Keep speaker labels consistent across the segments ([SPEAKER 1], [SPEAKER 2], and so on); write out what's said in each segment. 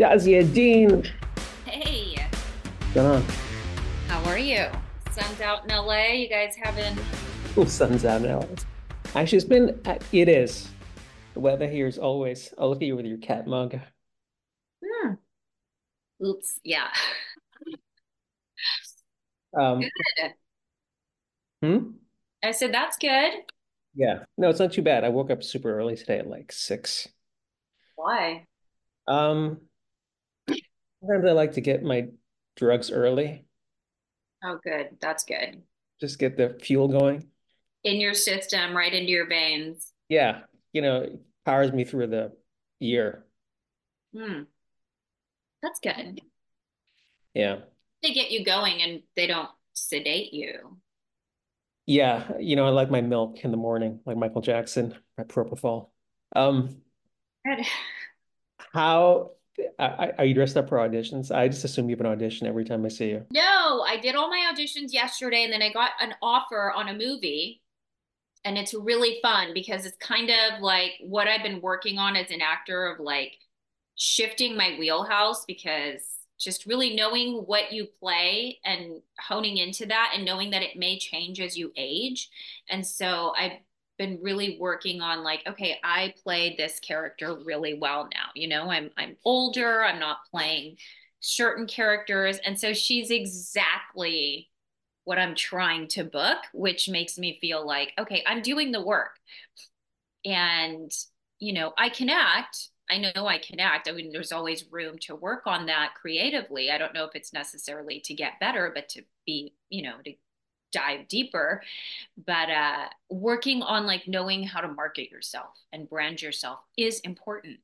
[SPEAKER 1] Shazia Dean.
[SPEAKER 2] Hey,
[SPEAKER 1] What's going on?
[SPEAKER 2] how are you? Sun's out in LA. You guys having?
[SPEAKER 1] Oh, sun's out in LA. Actually, it's been, uh, it is. The weather here is always, I'll look at you with your cat mug.
[SPEAKER 2] Hmm. Oops. Yeah.
[SPEAKER 1] Um,
[SPEAKER 2] Good.
[SPEAKER 1] hmm?
[SPEAKER 2] I said that's good.
[SPEAKER 1] Yeah. No, it's not too bad. I woke up super early today at like six.
[SPEAKER 2] Why?
[SPEAKER 1] Um, sometimes I like to get my drugs early,
[SPEAKER 2] Oh, good. That's good.
[SPEAKER 1] just get the fuel going.
[SPEAKER 2] In your system, right into your veins.
[SPEAKER 1] Yeah, you know, it powers me through the year.
[SPEAKER 2] Hmm. That's good.
[SPEAKER 1] Yeah.
[SPEAKER 2] They get you going and they don't sedate you.
[SPEAKER 1] Yeah, you know, I like my milk in the morning, like Michael Jackson, my propofol. Um, how I, are you dressed up for auditions? I just assume you have an audition every time I see you.
[SPEAKER 2] No, I did all my auditions yesterday and then I got an offer on a movie. And it's really fun because it's kind of like what I've been working on as an actor of like shifting my wheelhouse because just really knowing what you play and honing into that and knowing that it may change as you age. And so I've been really working on like, okay, I play this character really well now. You know, I'm I'm older, I'm not playing certain characters. And so she's exactly what I'm trying to book, which makes me feel like, okay, I'm doing the work. And, you know, I can act. I know I can act. I mean, there's always room to work on that creatively. I don't know if it's necessarily to get better, but to be, you know, to dive deeper. But uh, working on like knowing how to market yourself and brand yourself is important.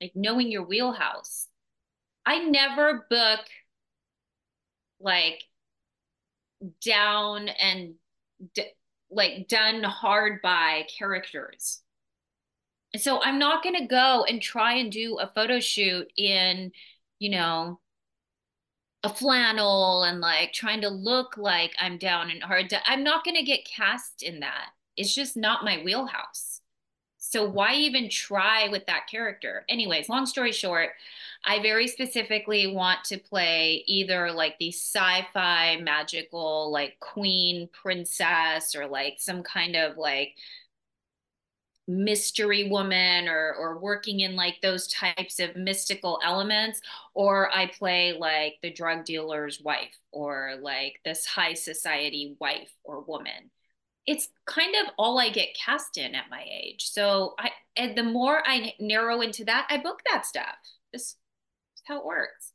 [SPEAKER 2] Like knowing your wheelhouse. I never book like down and d- like done hard by characters. So I'm not going to go and try and do a photo shoot in, you know, a flannel and like trying to look like I'm down and hard. I'm not going to get cast in that. It's just not my wheelhouse. So why even try with that character? Anyways, long story short, I very specifically want to play either like the sci-fi magical like queen princess or like some kind of like mystery woman or or working in like those types of mystical elements or I play like the drug dealer's wife or like this high society wife or woman it's kind of all I get cast in at my age. So I and the more I narrow into that, I book that stuff. This is how it works.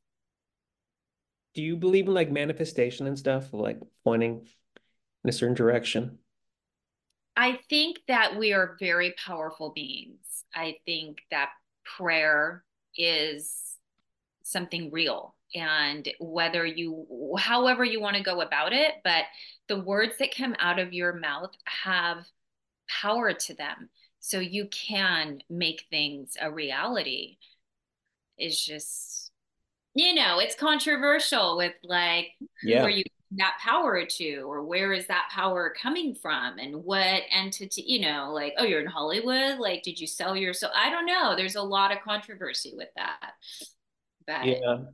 [SPEAKER 1] Do you believe in like manifestation and stuff, like pointing in a certain direction?
[SPEAKER 2] I think that we are very powerful beings. I think that prayer is something real. And whether you, however you want to go about it, but the words that come out of your mouth have power to them. So you can make things a reality. It's just, you know, it's controversial with like, who are you that power to, or where is that power coming from, and what entity, you know, like, oh, you're in Hollywood, like, did you sell your so I don't know. There's a lot of controversy with that, but
[SPEAKER 1] Yeah.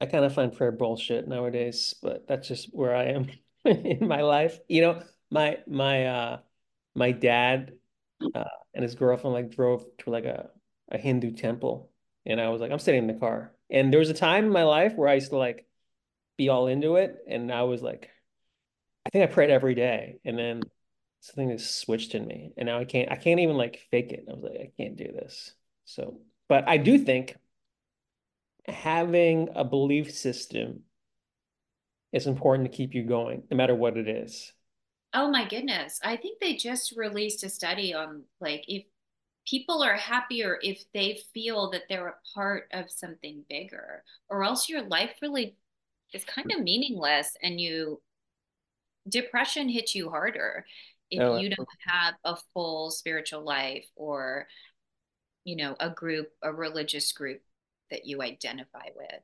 [SPEAKER 1] I kind of find prayer bullshit nowadays, but that's just where I am in my life. You know, my my uh my dad uh and his girlfriend like drove to like a a Hindu temple and I was like I'm sitting in the car. And there was a time in my life where I used to like be all into it and I was like I think I prayed every day and then something just switched in me and now I can't I can't even like fake it. I was like I can't do this. So, but I do think having a belief system is important to keep you going, no matter what it is.
[SPEAKER 2] oh my goodness, I think they just released a study on like if people are happier if they feel that they're a part of something bigger, or else your life really is kind of meaningless and you depression hits you harder if
[SPEAKER 1] Oh,
[SPEAKER 2] you don't have a full spiritual life or, you know, a group, a religious group that you identify with.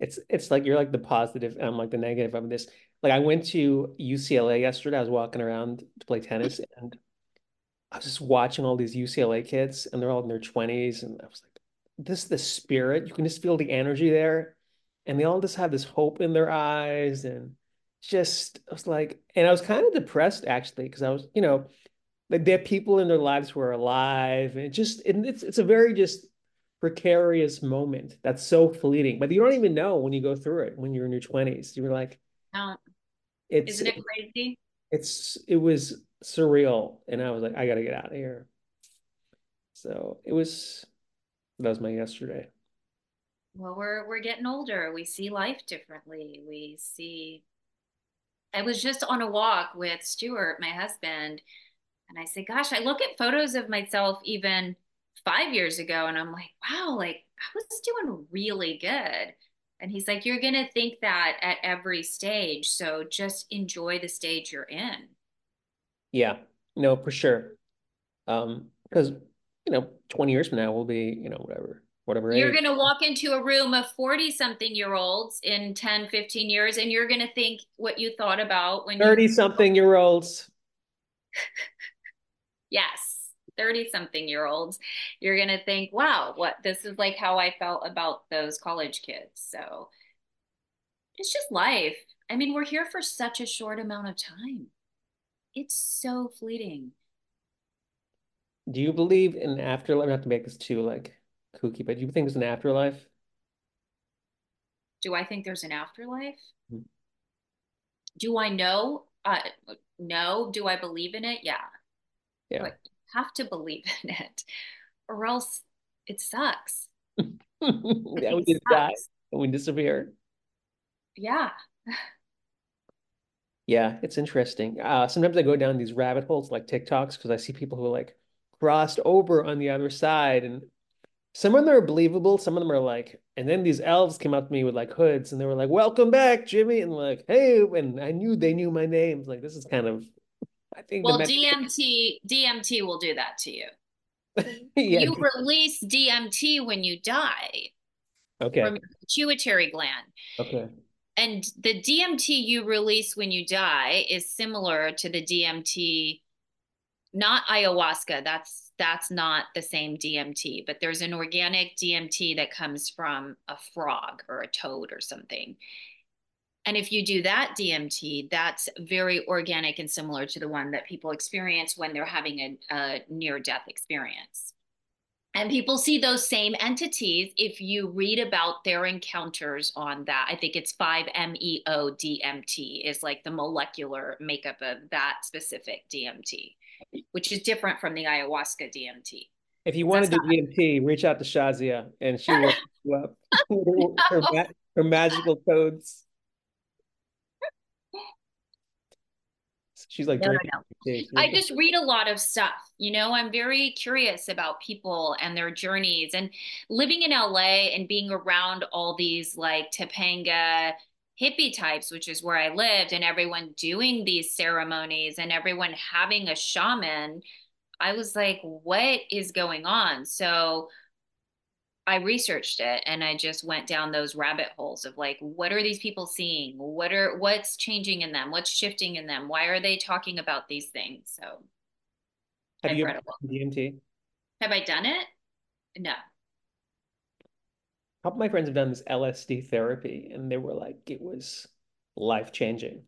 [SPEAKER 1] it's it's like you're like the positive and I'm like the negative of this. Like I went to UCLA yesterday. I was walking around to play tennis and I was just watching all these UCLA kids and they're all in their 20s and I was like, this is the spirit. You can just feel the energy there, and they all just have this hope in their eyes, and just I was like, and I was kind of depressed actually because I was, you know, like they have people in their lives who are alive, and it just and it's it's a very just precarious moment that's so fleeting, but you don't even know when you go through it when you're in your twenties. You're like,
[SPEAKER 2] No,
[SPEAKER 1] it's
[SPEAKER 2] isn't it crazy?
[SPEAKER 1] it's it was surreal, and I was like, I gotta get out of here. So it was that was my yesterday.
[SPEAKER 2] Well, we're we're getting older. We see life differently. We see I was just on a walk with Stuart, my husband, and I said, Gosh, I look at photos of myself even five years ago, and I'm like, wow, like I was doing really good. And he's like, You're gonna think that at every stage. So just enjoy the stage you're in.
[SPEAKER 1] Yeah, no, for sure. Um, because you know, 20 years from now we'll be, you know, whatever, whatever
[SPEAKER 2] You're going to walk into a room of 40 something year olds in 10, 15 years, and you're going to think what you thought about when
[SPEAKER 1] 30 something year olds.
[SPEAKER 2] yes, 30 something year olds. You're going to think, wow, what this is like how I felt about those college kids. So it's just life. I mean, we're here for such a short amount of time. It's so fleeting.
[SPEAKER 1] Do you believe in afterlife? Not to make this too like kooky, but do you think there's an afterlife?
[SPEAKER 2] Do I think there's an afterlife?
[SPEAKER 1] Mhm.
[SPEAKER 2] Do I know? Uh, no. Do I believe in it? Yeah.
[SPEAKER 1] Yeah.
[SPEAKER 2] But you have to believe in it, or else it sucks.
[SPEAKER 1] Yeah, we just die and we disappear.
[SPEAKER 2] Yeah.
[SPEAKER 1] Yeah, it's interesting. Uh, sometimes I go down these rabbit holes like TikToks because I see people who are like crossed over on the other side, and some of them are believable, some of them are like, and then these elves came up to me with like hoods, and they were like, "Welcome back, Jimmy," and like, "Hey," and I knew they knew my name. Like, this is kind of, I think
[SPEAKER 2] Well, DMT DMT will do that to you.
[SPEAKER 1] yeah,
[SPEAKER 2] You release DMT when you die
[SPEAKER 1] okay,
[SPEAKER 2] from your pituitary gland.
[SPEAKER 1] okay,
[SPEAKER 2] And the DMT you release when you die is similar to the DMT, not ayahuasca. That's that's not the same DMT, but there's an organic DMT that comes from a frog or a toad or something. And if you do that DMT, that's very organic and similar to the one that people experience when they're having a, a near death experience. And people see those same entities if you read about their encounters on that. I think it's 5-MeO DMT is like the molecular makeup of that specific DMT, which is different from the ayahuasca DMT.
[SPEAKER 1] If you want to do DMT, reach out to Shazia and she will you up with her, ma her magical codes. She's like
[SPEAKER 2] No, no, no. I just read a lot of stuff. You know, I'm very curious about people and their journeys and living in LA and being around all these like Topanga hippie types, which is where I lived, and everyone doing these ceremonies and everyone having a shaman. I was like, what is going on? So I researched it and I just went down those rabbit holes of like, what are these people seeing? What are what's changing in them? What's shifting in them? Why are they talking about these things? So
[SPEAKER 1] Have
[SPEAKER 2] I've
[SPEAKER 1] you DMT?
[SPEAKER 2] Have I done it? No.
[SPEAKER 1] A couple of my friends have done this LSD therapy, and they were like, it was life changing.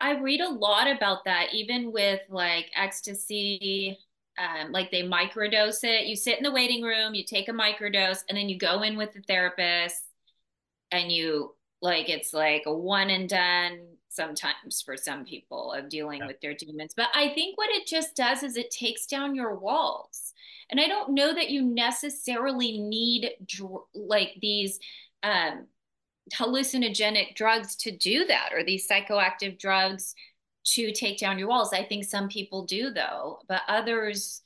[SPEAKER 2] I read a lot about that, even with like ecstasy. Um, like they microdose it. You sit in the waiting room, you take a microdose, and then you go in with the therapist and you like it's like a one and done sometimes for some people of dealing
[SPEAKER 1] Yeah.
[SPEAKER 2] with their demons. But I think what it just does is it takes down your walls. And I don't know that you necessarily need dr- like these um, hallucinogenic drugs to do that or these psychoactive drugs to take down your walls. I think some people do though, but others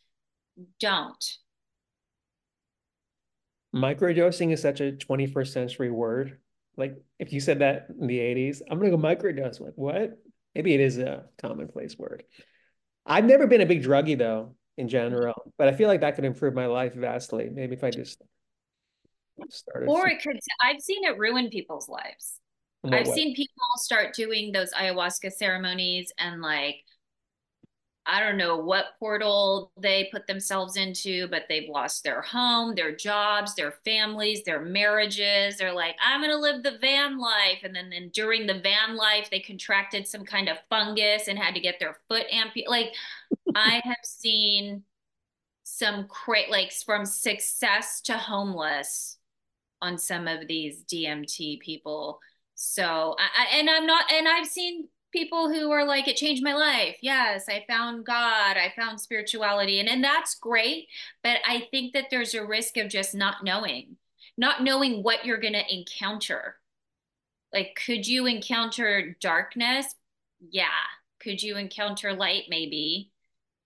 [SPEAKER 2] don't.
[SPEAKER 1] Microdosing is such a 21st century word. Like, if you said that in the 80s, I'm gonna go microdose. Like, what? Maybe it is a commonplace word. I've never been a big druggie though, in general, but I feel like that could improve my life vastly. Maybe if I just started
[SPEAKER 2] Or it could, I've seen it ruin people's lives. I've
[SPEAKER 1] way?
[SPEAKER 2] seen people start doing those ayahuasca ceremonies and like I don't know what portal they put themselves into, but they've lost their home, their jobs, their families, their marriages. They're like, I'm going to live the van life. And then, then during the van life, they contracted some kind of fungus and had to get their foot amputated. Like, I have seen some great, like from success to homeless on some of these DMT people. So, I, I, and I'm not, and I've seen people who are like it changed my life. Yes i found god i found spirituality and and that's great but i think that there's a risk of just not knowing not knowing what you're going to encounter. Like could you encounter darkness? Yeah. Could you encounter light? Maybe.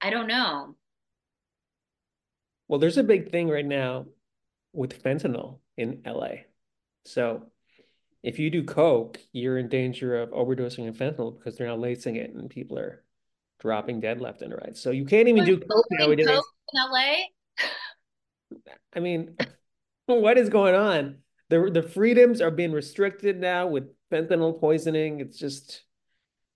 [SPEAKER 2] I don't know.
[SPEAKER 1] Well there's a big thing right now with fentanyl in la so if you do coke, you're in danger of overdosing on fentanyl because they're not lacing it and people are dropping dead left and right. So you can't even do coke nowadays. Coke
[SPEAKER 2] in LA?
[SPEAKER 1] I mean, what is going on? The the freedoms are being restricted now with fentanyl poisoning. It's just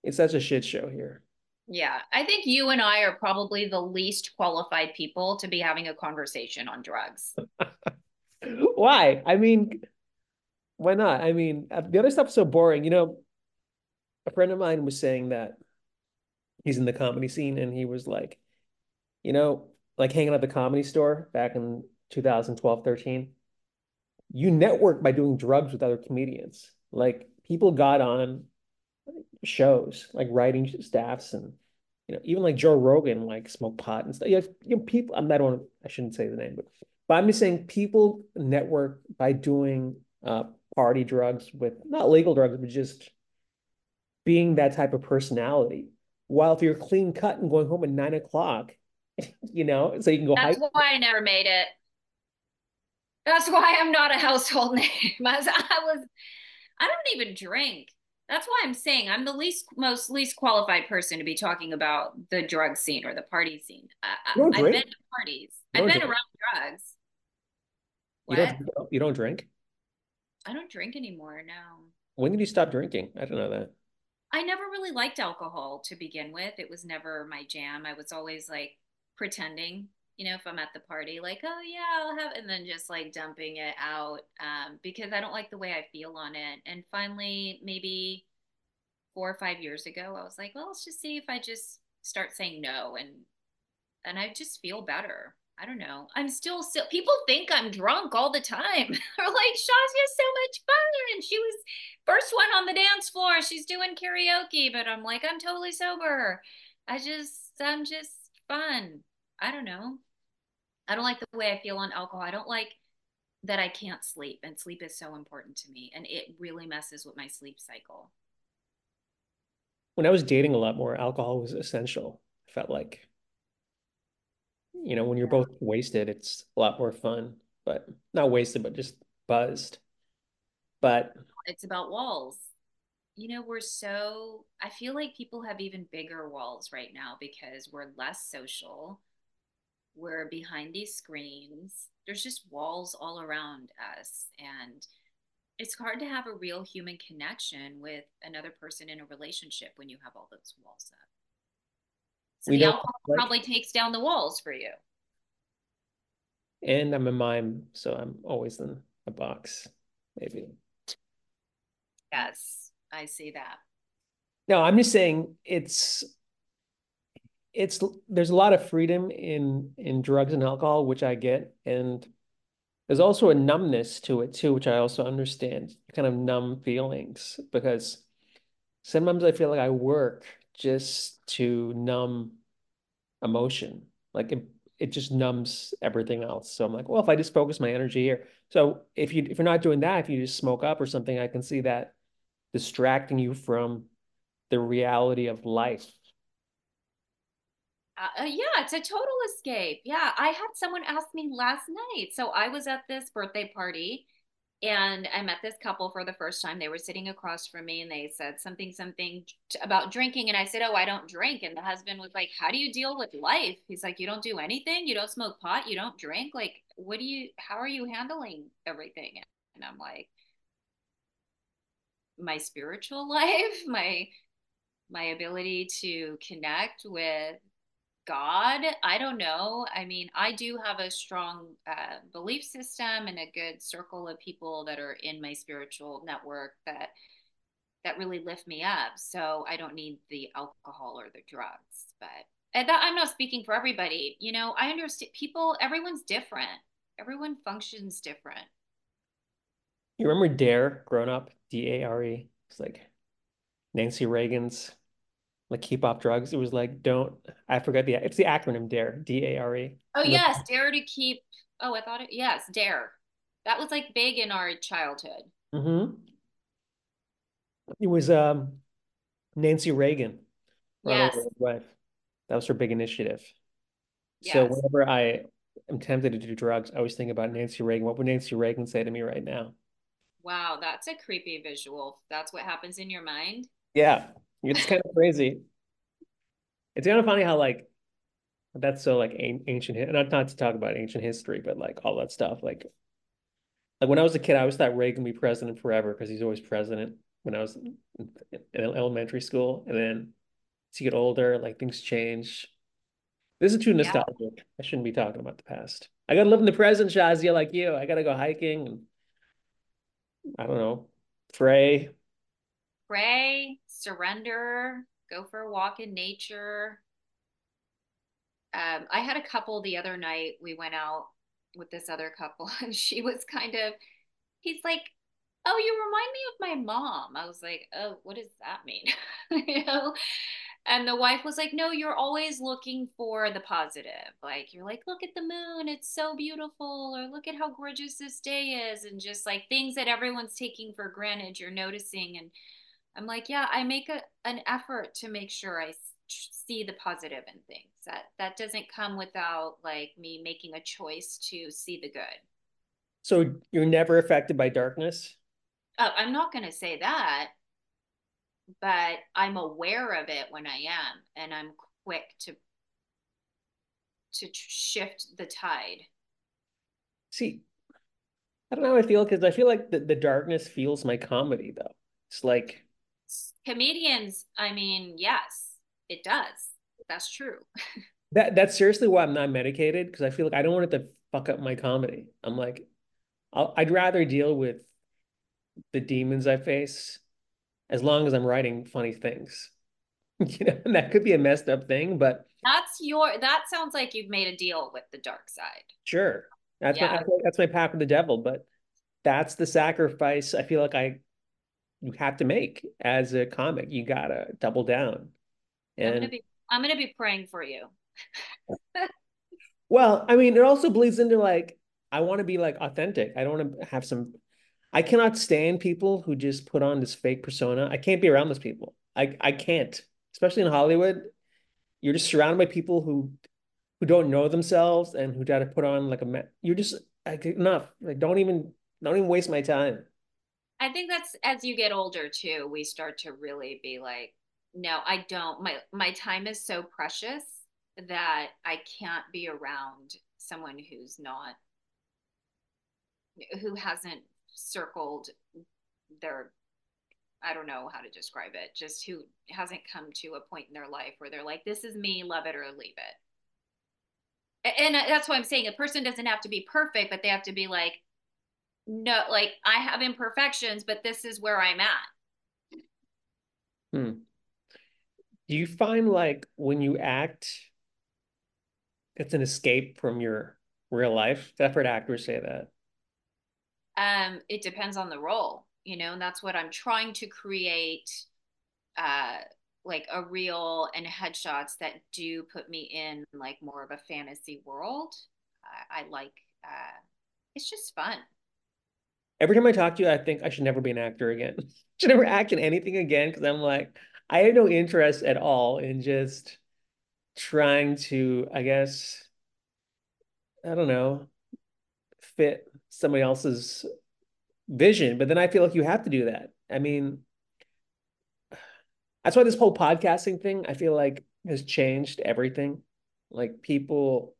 [SPEAKER 1] it's such a shit show here.
[SPEAKER 2] Yeah, I think you and I are probably the least qualified people to be having a conversation on drugs.
[SPEAKER 1] Why? I mean, why not? I mean, uh, the other stuff's so boring. You know, a friend of mine was saying that he's in the comedy scene and he was like, you know, like hanging at the comedy store back in 2012, 13. You network by doing drugs with other comedians. Like people got on shows, like writing staffs and you know, even like Joe Rogan, like smoke pot and stuff. You, know, people. I'm not on. I shouldn't say the name, but but I'm just saying people network by doing uh, party drugs with not legal drugs, but just being that type of personality. While if you're clean cut and going home at nine o'clock, you know, so you can go.
[SPEAKER 2] That's hike. why I never made it. That's why I'm not a household name. I was, I was, I don't even drink. That's why I'm saying I'm the least, most least qualified person to be talking about the drug scene or the party scene. I, have been to parties. I've been drink. around drugs.
[SPEAKER 1] You don't. You don't drink.
[SPEAKER 2] I don't drink anymore now.
[SPEAKER 1] When did you stop drinking? I don't know that.
[SPEAKER 2] I never really liked alcohol to begin with. It was never my jam. I was always like pretending, you know, if I'm at the party, like, oh yeah, I'll have, and then just like dumping it out um, because I don't like the way I feel on it. And finally, maybe four or five years ago, I was like, well, let's just see if I just start saying no, and and I just feel better. I don't know. I'm still still people think I'm drunk all the time. They're like, Shazia's so much fun. And she was first one on the dance floor. She's doing karaoke, but I'm like, I'm totally sober. I just I'm just fun. I don't know. I don't like the way I feel on alcohol. I don't like that I can't sleep, and sleep is so important to me, and it really messes with my sleep cycle.
[SPEAKER 1] When I was dating a lot more, alcohol was essential. I felt like you know, when you're both wasted, it's a lot more fun, but not wasted, but just buzzed. But
[SPEAKER 2] it's about walls. You know, we're so, I feel like people have even bigger walls right now because we're less social. We're behind these screens. There's just walls all around us. And it's hard to have a real human connection with another person in a relationship when you have all those walls up. So we the alcohol probably takes down the walls for you.
[SPEAKER 1] And I'm a mime, so I'm always in a box, maybe.
[SPEAKER 2] Yes, I see that.
[SPEAKER 1] No, I'm just saying it's it's there's a lot of freedom in in drugs and alcohol, which I get, and there's also a numbness to it too, which I also understand. Kind of numb feelings because sometimes I feel like I work just to numb emotion. Like it, it just numbs everything else. So I'm like, well, if I just focus my energy here. So if you if you're not doing that, if you just smoke up or something, I can see that distracting you from the reality of life.
[SPEAKER 2] Uh, uh yeah, it's a total escape. Yeah, I had someone ask me last night. So I was at this birthday party and I met this couple for the first time. They were sitting across from me and they said something, something about drinking. And I said, Oh, I don't drink. And the husband was like, How do you deal with life? He's like, You don't do anything. You don't smoke pot. You don't drink. Like, what do you, how are you handling everything? And I'm like, My spiritual life, my, my ability to connect with God. I don't know. I mean, I do have a strong uh, belief system and a good circle of people that are in my spiritual network that that really lift me up. So I don't need the alcohol or the drugs. But and that, I'm not speaking for everybody. You know, I understand people. Everyone's different. Everyone functions different.
[SPEAKER 1] You remember Dare growing up? D A R E. It's like Nancy Reagan's like keep off drugs. It was like don't I forgot the it's the acronym DARE D A R E.
[SPEAKER 2] Oh yes, dare to keep. Oh, I thought it. Yes, dare. That was like big in our childhood.
[SPEAKER 1] Mm-hmm. It was um Nancy Reagan,
[SPEAKER 2] Yes,
[SPEAKER 1] wife. That was her big initiative. So
[SPEAKER 2] yes.
[SPEAKER 1] whenever I am tempted to do drugs, I always think about Nancy Reagan. What would Nancy Reagan say to me right now?
[SPEAKER 2] Wow, that's a creepy visual. That's what happens in your mind.
[SPEAKER 1] Yeah, it's kind of crazy. It's kind of funny how like that's so like ancient, not not to talk about ancient history, but like all that stuff. Like like when I was a kid, I always thought Reagan would be president forever because he's always president. When I was in elementary school, and then as you get older, like things change. This is too
[SPEAKER 2] Yeah.
[SPEAKER 1] nostalgic. I shouldn't be talking about the past. I gotta live in the present, Shazia, like you. I gotta go hiking and I don't know, pray.
[SPEAKER 2] Pray, surrender, go for a walk in nature. Um, I had a couple the other night. We went out with this other couple, and she was kind of, he's like, Oh, you remind me of my mom. I was like, Oh, what does that mean? you know? And the wife was like, No, you're always looking for the positive. Like, you're like, Look at the moon. It's so beautiful. Or look at how gorgeous this day is. And just like things that everyone's taking for granted, you're noticing. And I'm like, Yeah, I make a, an effort to make sure I see the positive in things. That, that doesn't come without like me making a choice to see the good.
[SPEAKER 1] So you're never affected by darkness?
[SPEAKER 2] Oh, I'm not going to say that, but I'm aware of it when I am, and I'm quick to to shift the tide.
[SPEAKER 1] See, I don't know how I feel because I feel like the, the darkness feels my comedy though. It's like
[SPEAKER 2] Comedians, I mean, yes, it does. That's true.
[SPEAKER 1] that that's seriously why I'm not medicated because I feel like I don't want it to fuck up my comedy. I'm like, I'll, I'd rather deal with the demons I face as long as I'm writing funny things. You know, and that could be a messed up thing, but
[SPEAKER 2] That's your that sounds like you've made a deal with the dark side.
[SPEAKER 1] sure. That's my
[SPEAKER 2] Yeah.
[SPEAKER 1] that's my pact with the devil, but that's the sacrifice I feel like I you have to make as a comic. You gotta double down.
[SPEAKER 2] I'm gonna
[SPEAKER 1] And
[SPEAKER 2] be I'm gonna be praying for you.
[SPEAKER 1] well, I mean, it also bleeds into like I want to be like authentic. I don't want to have some I cannot stand people who just put on this fake persona. I can't be around those people. I I can't. Especially in Hollywood, you're just surrounded by people who who don't know themselves and who try to put on like a you're just like enough. Like don't even don't even waste my time.
[SPEAKER 2] I think that's as you get older too, we start to really be like, no, I don't. My my time is so precious that I can't be around someone who's not who hasn't circled their I don't know how to describe it, just who hasn't come to a point in their life where they're like, this is me, love it or leave it. And uh, that's what I'm saying. A person doesn't have to be perfect, but they have to be like, no, like I have imperfections, but this is where I'm at.
[SPEAKER 1] Hmm. Do you find like when you act, it's an escape from your real life? I've heard actors say that.
[SPEAKER 2] Um, it depends on the role, you know, and that's what I'm trying to create uh like a reel and headshots that do put me in like more of a fantasy world. I, I like uh it's just fun.
[SPEAKER 1] Every time I talk to you, I think I should never be an actor again. should never act in anything again because I'm like, I have no interest at all in just trying to, I guess, I don't know, fit somebody else's vision. But then I feel like you have to do that. I mean, that's why this whole podcasting thing, I feel like has changed everything. Like people,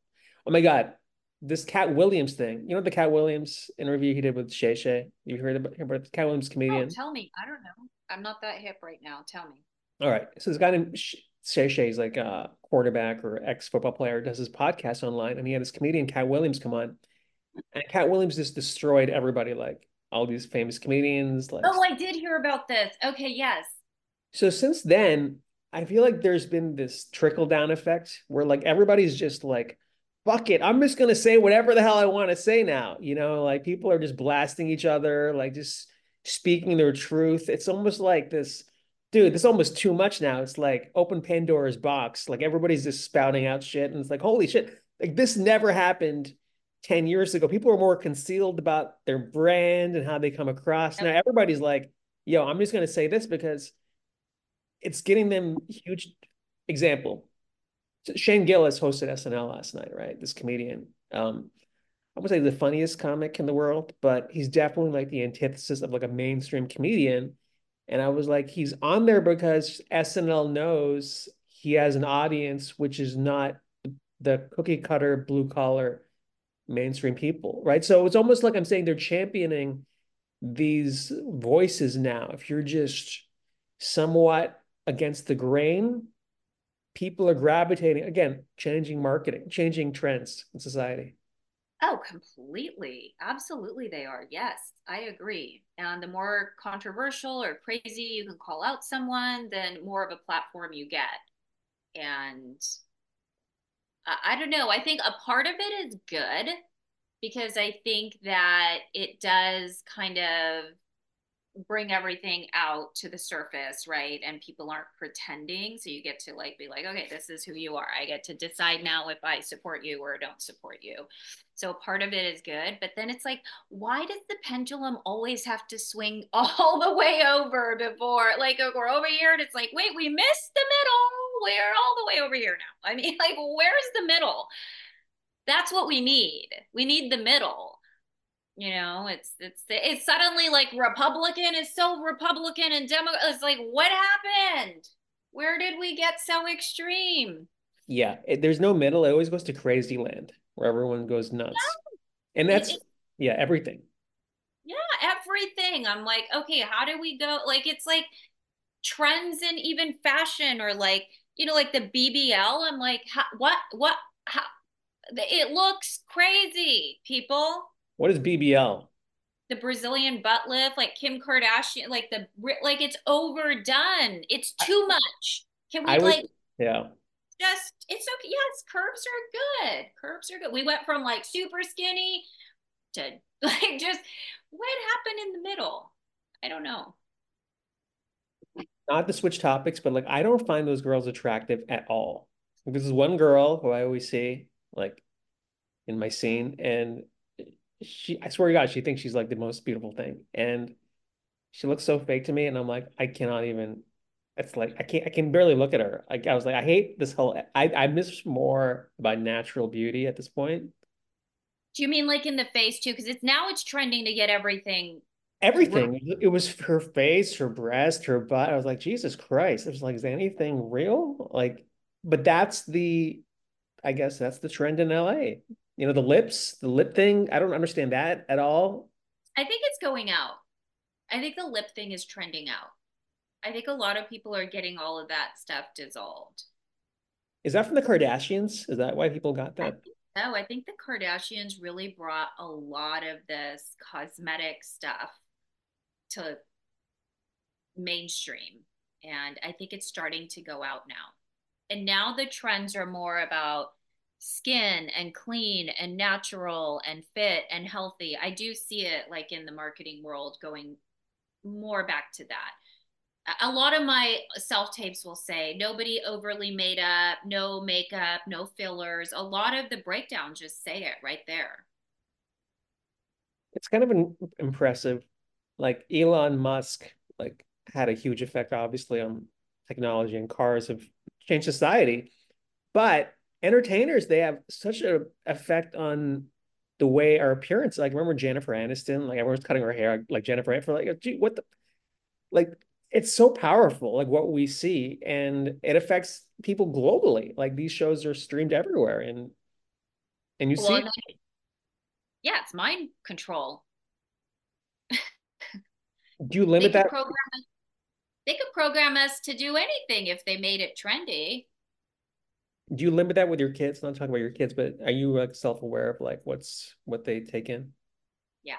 [SPEAKER 1] oh my God, this Katt Williams thing. You know the Katt Williams interview he did with Shay Shay? You heard about, about the Katt Williams
[SPEAKER 2] Oh,
[SPEAKER 1] comedian?
[SPEAKER 2] tell me. I don't know. I'm not that hip right now. Tell me.
[SPEAKER 1] All right. So this guy named Shay Shay's like a quarterback or ex football player, does his podcast online, and he had this comedian Katt Williams come on, and Katt Williams just destroyed everybody, like all these famous comedians. Like,
[SPEAKER 2] oh, I did hear about this. Okay, yes.
[SPEAKER 1] So since then, I feel like there's been this trickle down effect where like everybody's just like, fuck it, I'm just gonna say whatever the hell I want to say now. You know, like people are just blasting each other, like just speaking their truth. It's almost like this, dude, this almost too much now. It's like open Pandora's box. Like everybody's just spouting out shit, and it's like, holy shit, like this never happened 10 years ago. People were more concealed about their brand and how they come across. Now everybody's like, yo, I'm just gonna say this because it's getting them huge example. Shane Gillis hosted SNL last night, right? This comedian. Um, I would say the funniest comic in the world, but he's definitely like the antithesis of like a mainstream comedian. And I was like, he's on there because SNL knows he has an audience which is not the cookie cutter blue collar mainstream people, right? So it's almost like I'm saying they're championing these voices now. If you're just somewhat against the grain, people are gravitating again, changing marketing, changing trends in society.
[SPEAKER 2] Oh, completely. Absolutely, they are. Yes, I agree. And the more controversial or crazy you can call out someone, then more of a platform you get. And I, don't know. I think a part of it is good because I think that it does kind of bring everything out to the surface, right? And people aren't pretending. So you get to like be like, okay, this is who you are. I get to decide now if I support you or don't support you. So part of it is good. But then it's like, why does the pendulum always have to swing all the way over before like we're over here and it's like, wait, we missed the middle. We're all the way over here now. I mean, like, where's the middle? That's what we need. We need the middle you know it's it's it's suddenly like republican is so republican and democrat it's like what happened? Where did we get so extreme?
[SPEAKER 1] Yeah it, there's no middle. It always goes to crazy land where everyone goes nuts. Yeah. and that's it, yeah everything.
[SPEAKER 2] Yeah everything. I'm like okay how do we go like it's like trends in even fashion or like you know like the bbl i'm like how, what what how, it looks crazy people
[SPEAKER 1] what is BBL?
[SPEAKER 2] The Brazilian butt lift, like Kim Kardashian, like the like it's overdone. It's too much. Can we I like?
[SPEAKER 1] yeah.
[SPEAKER 2] Just it's okay. Yes, curves are good. Curves are good. We went from like super skinny to like just what happened in the middle? I don't know.
[SPEAKER 1] Not to switch topics, but like I don't find those girls attractive at all. This is one girl who I always see like in my scene, and she I swear to God, she thinks she's like the most beautiful thing. And she looks so fake to me. And I'm like, I cannot even it's like I can't I can barely look at her. Like I was like, I hate this whole I, I miss more about natural beauty at this point.
[SPEAKER 2] Do you mean like in the face too? Because it's now it's trending to get everything
[SPEAKER 1] everything. It was her face, her breast, her butt. I was like, Jesus Christ. It was like, is anything real? Like, but that's the I guess that's the trend in LA. You know, the lips, the lip thing. I don't understand that at all.
[SPEAKER 2] I think it's going out. I think the lip thing is trending out. I think a lot of people are getting all of that stuff dissolved.
[SPEAKER 1] Is that from the Kardashians? Is that why people got that?
[SPEAKER 2] No, I think the Kardashians really brought a lot of this cosmetic stuff to mainstream. And I think it's starting to go out now. And now the trends are more about skin and clean and natural and fit and healthy. I do see it like in the marketing world going more back to that. A lot of my self tapes will say nobody overly made up, no makeup, no fillers. A lot of the breakdowns just say it right there.
[SPEAKER 1] It's kind of an impressive. Like Elon Musk, like had a huge effect, obviously, on technology and cars have changed society. But entertainers they have such an effect on the way our appearance. Like remember jennifer aniston? Like everyone's cutting her hair like jennifer for like gee what the like it's so powerful like what we see and it affects people globally. Like these shows are streamed everywhere and and you well, see
[SPEAKER 2] yeah it's mind control.
[SPEAKER 1] Do you limit
[SPEAKER 2] they
[SPEAKER 1] that?
[SPEAKER 2] program they could program us to do anything if they made it trendy.
[SPEAKER 1] Do you limit that with your kids? Not talking about your kids, but are you like self-aware of like what's what they take in?
[SPEAKER 2] Yeah,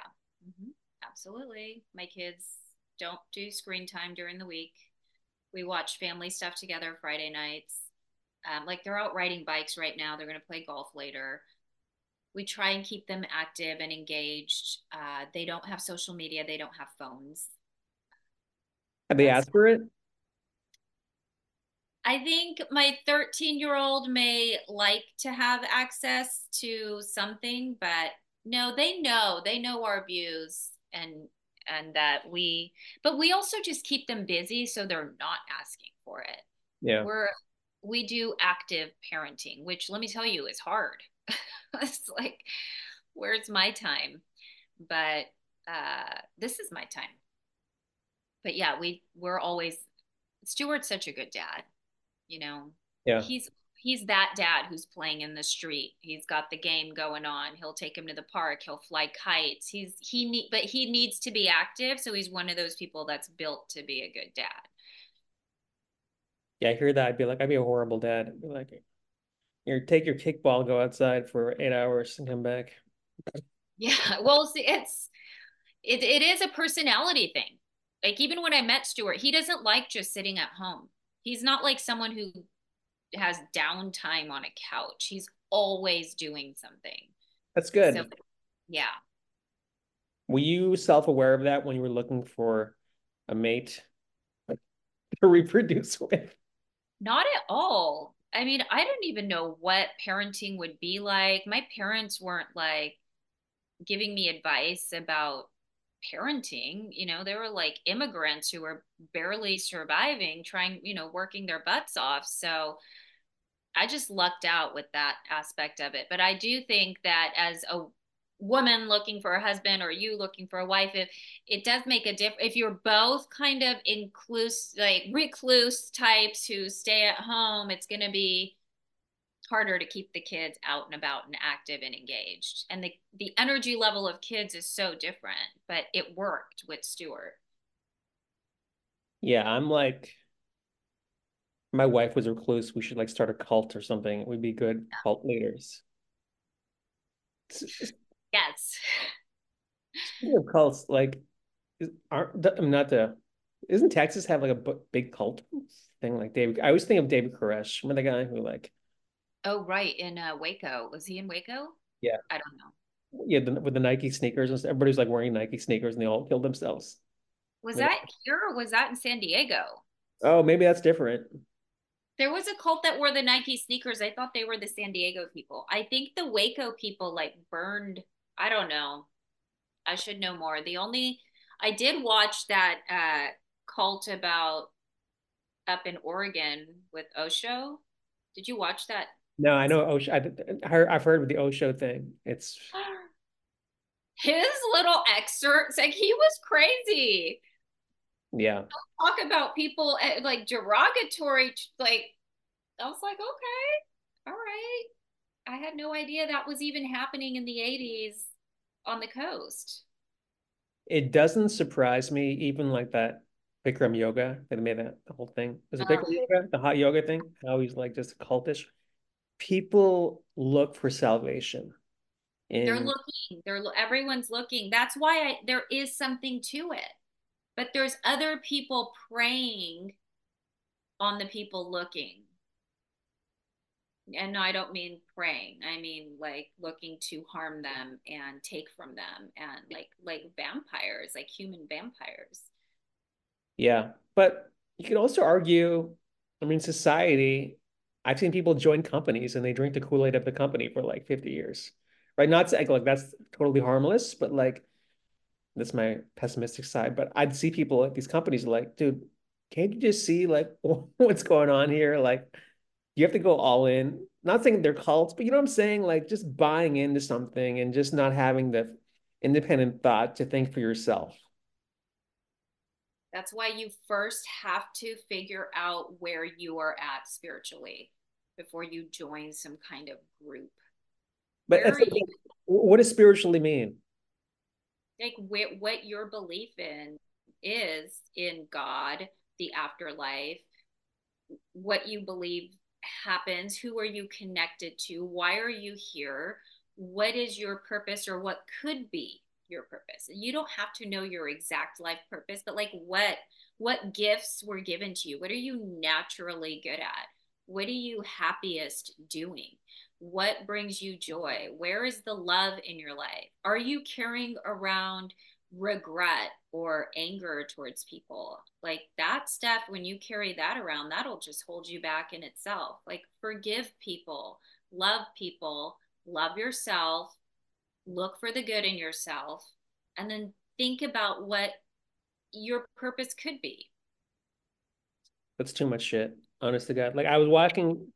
[SPEAKER 2] mm-hmm. absolutely. My kids don't do screen time during the week. We watch family stuff together Friday nights. Um, like they're out riding bikes right now. They're going to play golf later. We try and keep them active and engaged. Uh, they don't have social media. They don't have phones.
[SPEAKER 1] Have they asked for it?
[SPEAKER 2] I think my 13 year old may like to have access to something, but no, they know, they know our views and, and that we, but we also just keep them busy so they're not asking for it.
[SPEAKER 1] Yeah.
[SPEAKER 2] We're, we do active parenting, which let me tell you is hard. it's like, where's my time? But uh, this is my time. But yeah, we we're always Stuart's such a good dad you know
[SPEAKER 1] yeah.
[SPEAKER 2] he's he's that dad who's playing in the street. He's got the game going on. He'll take him to the park. He'll fly kites. He's he need but he needs to be active. So he's one of those people that's built to be a good dad.
[SPEAKER 1] Yeah i hear that. I'd be like i'd be a horrible dad. I'd be like you take your kickball go outside for eight hours and come back.
[SPEAKER 2] Yeah well see, it's it, it is a personality thing. Like even when i met stuart he doesn't like just sitting at home He's not like someone who has downtime on a couch. He's always doing something.
[SPEAKER 1] That's good. So,
[SPEAKER 2] yeah.
[SPEAKER 1] Were you self aware of that when you were looking for a mate to reproduce with?
[SPEAKER 2] Not at all. I mean, I don't even know what parenting would be like. My parents weren't like giving me advice about parenting you know they were like immigrants who were barely surviving trying you know working their butts off. So i just lucked out with that aspect of it. But i do think that as a woman looking for a husband or you looking for a wife if it does make a difference if you're both kind of inclusive like recluse types who stay at home it's going to be harder to keep the kids out and about and active and engaged. And the, the energy level of kids is so different, but it worked with Stuart.
[SPEAKER 1] Yeah, I'm like, my wife was recluse. We should like start a cult or something. We'd be good yeah. cult leaders.
[SPEAKER 2] Yes.
[SPEAKER 1] Speaking of cults, like, aren't I'm not the isn't Texas have like a big cult thing like David? I always think of David Koresh, remember the guy who like
[SPEAKER 2] Oh, right. In uh, Waco. Was he in Waco?
[SPEAKER 1] Yeah.
[SPEAKER 2] I don't know.
[SPEAKER 1] Yeah, the, with the Nike sneakers and everybody's like wearing Nike sneakers and they all killed themselves.
[SPEAKER 2] Was that here or was that in San Diego?
[SPEAKER 1] Oh, maybe that's different.
[SPEAKER 2] There was a cult that wore the Nike sneakers. I thought they were the San Diego people. I think the Waco people like burned. I don't know. I should know more. The only I did watch that uh cult about up in Oregon with Osho. Did you watch that
[SPEAKER 1] no, I know Osho. I, I've heard of the Osho thing. It's
[SPEAKER 2] his little excerpts. Like he was crazy.
[SPEAKER 1] Yeah.
[SPEAKER 2] Talk about people eh, like derogatory. Like I was like, okay, all right. I had no idea that was even happening in the '80s on the coast.
[SPEAKER 1] It doesn't surprise me, even like that Bikram yoga that made that the whole thing. Was it Bikram uh, yoga, the hot yoga thing? How he's like just cultish people look for salvation.
[SPEAKER 2] In... They're looking. They're everyone's looking. That's why I, there is something to it. But there's other people praying on the people looking. And no, I don't mean praying. I mean like looking to harm them and take from them and like like vampires, like human vampires.
[SPEAKER 1] Yeah. But you could also argue, I mean, society I've seen people join companies and they drink the Kool-Aid of the company for like 50 years. Right. Not saying like that's totally harmless, but like that's my pessimistic side. But I'd see people at these companies like, dude, can't you just see like what's going on here? Like you have to go all in. Not saying they're cults, but you know what I'm saying? Like just buying into something and just not having the independent thought to think for yourself.
[SPEAKER 2] That's why you first have to figure out where you are at spiritually before you join some kind of group.
[SPEAKER 1] But you, what does spiritually mean?
[SPEAKER 2] Like where, what your belief in is in God the afterlife, what you believe happens, who are you connected to, why are you here, what is your purpose or what could be your purpose. You don't have to know your exact life purpose, but like what what gifts were given to you? What are you naturally good at? What are you happiest doing? What brings you joy? Where is the love in your life? Are you carrying around regret or anger towards people? Like that stuff, when you carry that around, that'll just hold you back in itself. Like forgive people, love people, love yourself, look for the good in yourself, and then think about what your purpose could be.
[SPEAKER 1] That's too much shit, honest to God. Like I was walking,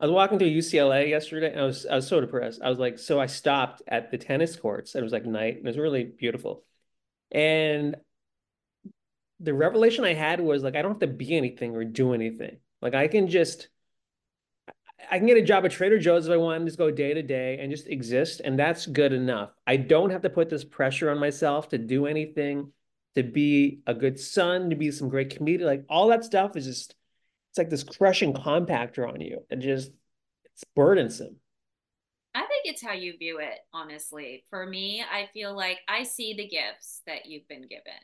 [SPEAKER 1] I was walking through UCLA yesterday, and I was I was so depressed. I was like, so I stopped at the tennis courts. It was like night, and it was really beautiful. And the revelation I had was like, I don't have to be anything or do anything. Like I can just I can get a job at Trader Joe's if I want just go day to day and just exist. And that's good enough. I don't have to put this pressure on myself to do anything, to be a good son, to be some great comedian. Like all that stuff is just, it's like this crushing compactor on you. And just, it's burdensome.
[SPEAKER 2] I think it's how you view it, honestly. For me, I feel like I see the gifts that you've been given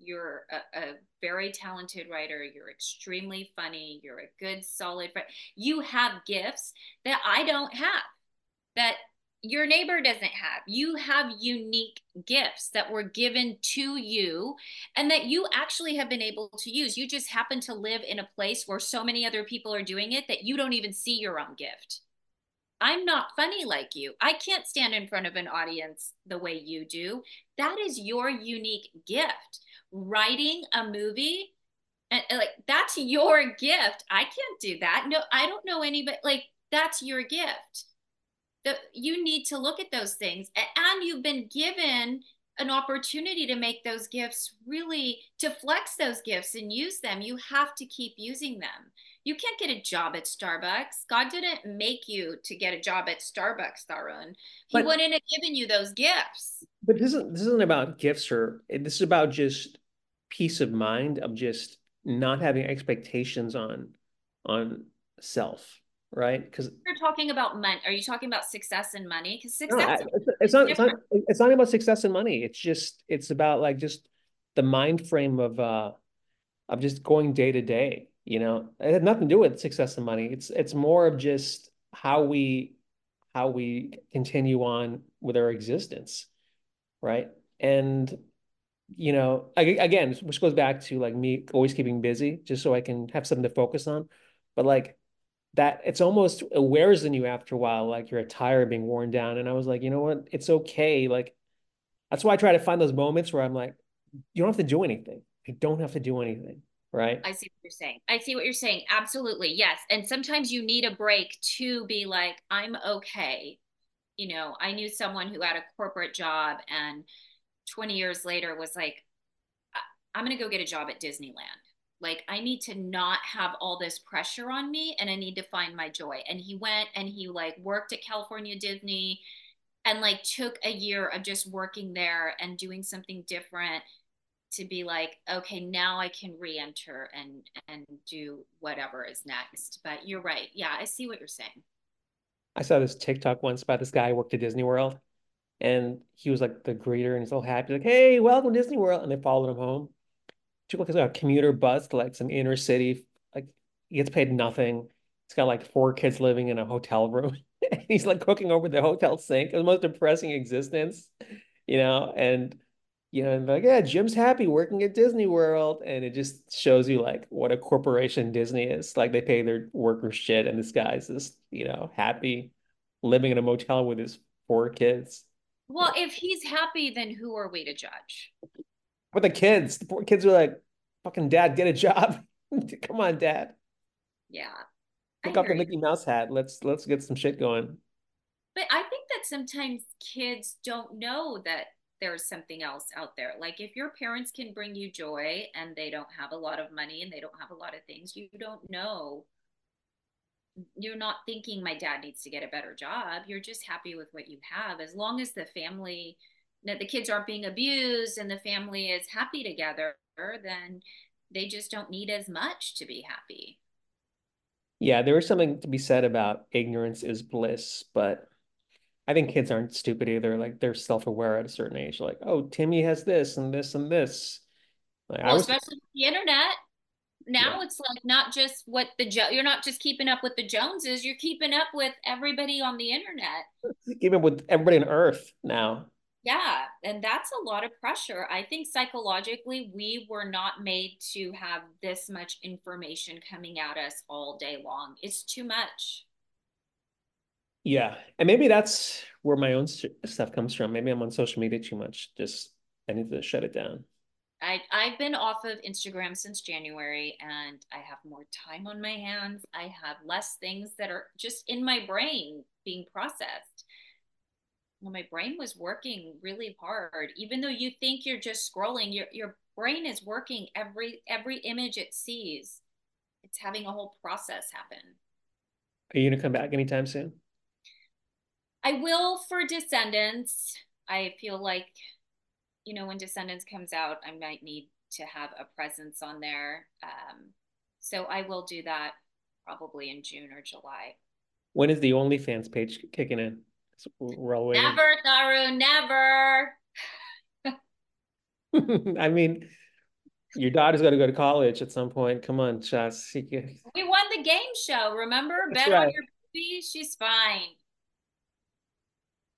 [SPEAKER 2] you're a, a, very talented writer you're extremely funny you're a good solid friend you have gifts that i don't have that your neighbor doesn't have you have unique gifts that were given to you and that you actually have been able to use you just happen to live in a place where so many other people are doing it that you don't even see your own gift I'm not funny like you. I can't stand in front of an audience the way you do. That is your unique gift writing a movie and, and like that's your gift. I can't do that. No i don't know anybody like that's your gift. The, you need to look at those things and you've been given an opportunity to make those gifts really to flex those gifts and use them. You have to keep using them. You can't get a job at starbucks. God didn't make you to get a job at starbucks Tarun. he but, wouldn't have given you those gifts.
[SPEAKER 1] But this isn't this isn't about gifts or this is about just peace of mind of just not having expectations on on self right? Because
[SPEAKER 2] you're talking about money are you talking about success and money? Because success
[SPEAKER 1] no, it's, it's not, it's not it's not about success and money. It's just it's about like just the mind frame of uh of just going day to day you know? It had nothing to do with success and money. It's it's more of just how we how we continue on with our existence right? And you know, again, which goes back to like me always keeping busy just so I can have something to focus on. But like that, it's almost it wears in you after a while, like you're being worn down. And I was like, you know what? It's okay. Like that's why I try to find those moments where I'm like, you don't have to do anything. You don't have to do anything. Right.
[SPEAKER 2] I see what you're saying. I see what you're saying. Absolutely. Yes. And sometimes you need a break to be like, I'm okay. You know, I knew someone who had a corporate job and 20 years later was like, I'm going to go get a job at Disneyland. Like, I need to not have all this pressure on me and I need to find my joy. And he went and he like worked at California Disney and like took a year of just working there and doing something different to be like okay now i can re-enter and and do whatever is next but you're right yeah i see what you're saying
[SPEAKER 1] i saw this tiktok once about this guy who worked at disney world and he was like the greeter and he's all happy, like, hey, welcome to Disney World. And they followed him home. Took like a commuter bus to like some inner city. Like he gets paid nothing. He's got like four kids living in a hotel room. he's like cooking over the hotel sink. the most depressing existence, you know, and you know, and like, yeah, Jim's happy working at Disney World. And it just shows you like what a corporation Disney is. Like they pay their workers shit, and this guy's just, you know, happy living in a motel with his four kids.
[SPEAKER 2] Well, if he's happy, then who are we to judge?
[SPEAKER 1] But the kids, the poor kids are like, fucking dad, get a job. Come on, dad.
[SPEAKER 2] Yeah.
[SPEAKER 1] Pick up the Mickey Mouse hat. Let's let's get some shit going.
[SPEAKER 2] But I think that sometimes kids don't know that there's something else out there. Like if your parents can bring you joy and they don't have a lot of money and they don't have a lot of things, you don't know you're not thinking my dad needs to get a better job. You're just happy with what you have. As long as the family, that the kids aren't being abused and the family is happy together, then they just don't need as much to be happy.
[SPEAKER 1] Yeah, there is something to be said about ignorance is bliss, but I think kids aren't stupid either. Like they're self-aware at a certain age. Like, oh, Timmy has this and this and this. Like,
[SPEAKER 2] well,
[SPEAKER 1] I was,
[SPEAKER 2] especially with the internet. Now
[SPEAKER 1] yeah,
[SPEAKER 2] it's like not just what the jo- you're not just keeping up with the Joneses, you're keeping up with everybody on the internet.
[SPEAKER 1] even with everybody on Earth now.
[SPEAKER 2] Yeah, and that's a lot of pressure. I think psychologically, we were not made to have this much information coming at us all day long. It's too much.
[SPEAKER 1] Yeah, and maybe that's where my own stuff comes from. Maybe I'm on social media too much. Just I need to shut it down.
[SPEAKER 2] I, I've been off of Instagram since January and I have more time on my hands. I have less things that are just in my brain being processed. Well, my brain was working really hard. Even though you think you're just scrolling, your your brain is working every every image it sees. It's having a whole process happen.
[SPEAKER 1] Are you gonna come back anytime soon?
[SPEAKER 2] I will for Descendants. I feel like, you know, when Descendants comes out, I might need to have a presence on there. Um, so I will do that probably in June or July.
[SPEAKER 1] When is the OnlyFans page kicking in? We're all waiting.
[SPEAKER 2] Never, Tharu, never.
[SPEAKER 1] I mean, your daughter's got to go to college at some point. Come on, Shaz.
[SPEAKER 2] We won the game show. Remember?
[SPEAKER 1] That's
[SPEAKER 2] Bet
[SPEAKER 1] right.
[SPEAKER 2] on your baby. She's fine.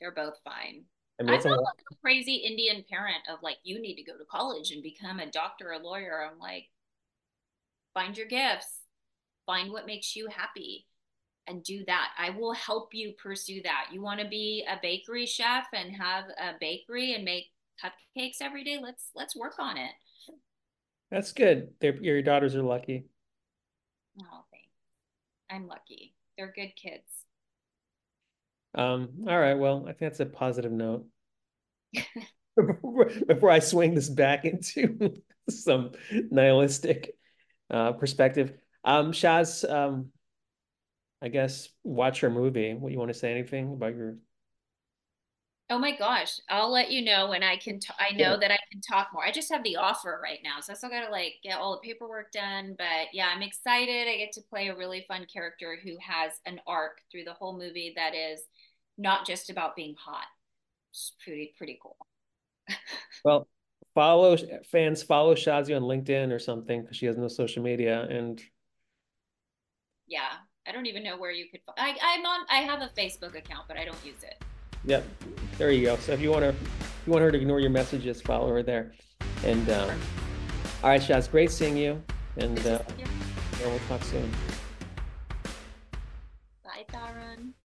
[SPEAKER 2] They're both fine.
[SPEAKER 1] I mean,
[SPEAKER 2] I'm
[SPEAKER 1] a
[SPEAKER 2] not like a crazy Indian parent of like, you need to go to college and become a doctor or lawyer. I'm like, find your gifts, find what makes you happy, and do that. I will help you pursue that. You want to be a bakery chef and have a bakery and make cupcakes every day? Let's let's work on it.
[SPEAKER 1] That's good. They're, your daughters are lucky.
[SPEAKER 2] Oh, thanks. I'm lucky. They're good kids.
[SPEAKER 1] Um, all right. Well, I think that's a positive note. Before I swing this back into some nihilistic uh, perspective, um, Shaz, um, I guess watch your movie. What you want to say anything about your?
[SPEAKER 2] Oh my gosh, I'll let you know when I can. T- I
[SPEAKER 1] Yeah.
[SPEAKER 2] know that I can talk more. I just have the offer right now, so I still gotta like get all the paperwork done. But yeah, I'm excited. I get to play a really fun character who has an arc through the whole movie that is not just about being hot. It's pretty pretty cool.
[SPEAKER 1] Well, follow fans follow Shazi on LinkedIn or something because she has no social media. And
[SPEAKER 2] Yeah, I don't even know where you could. I I'm on. I have a Facebook account, but I don't use it.
[SPEAKER 1] yep, there you go. So if you want to, if you want her to ignore your messages, follow her there. And um, all right, Shaz, great seeing you. And uh, yeah, we'll talk soon.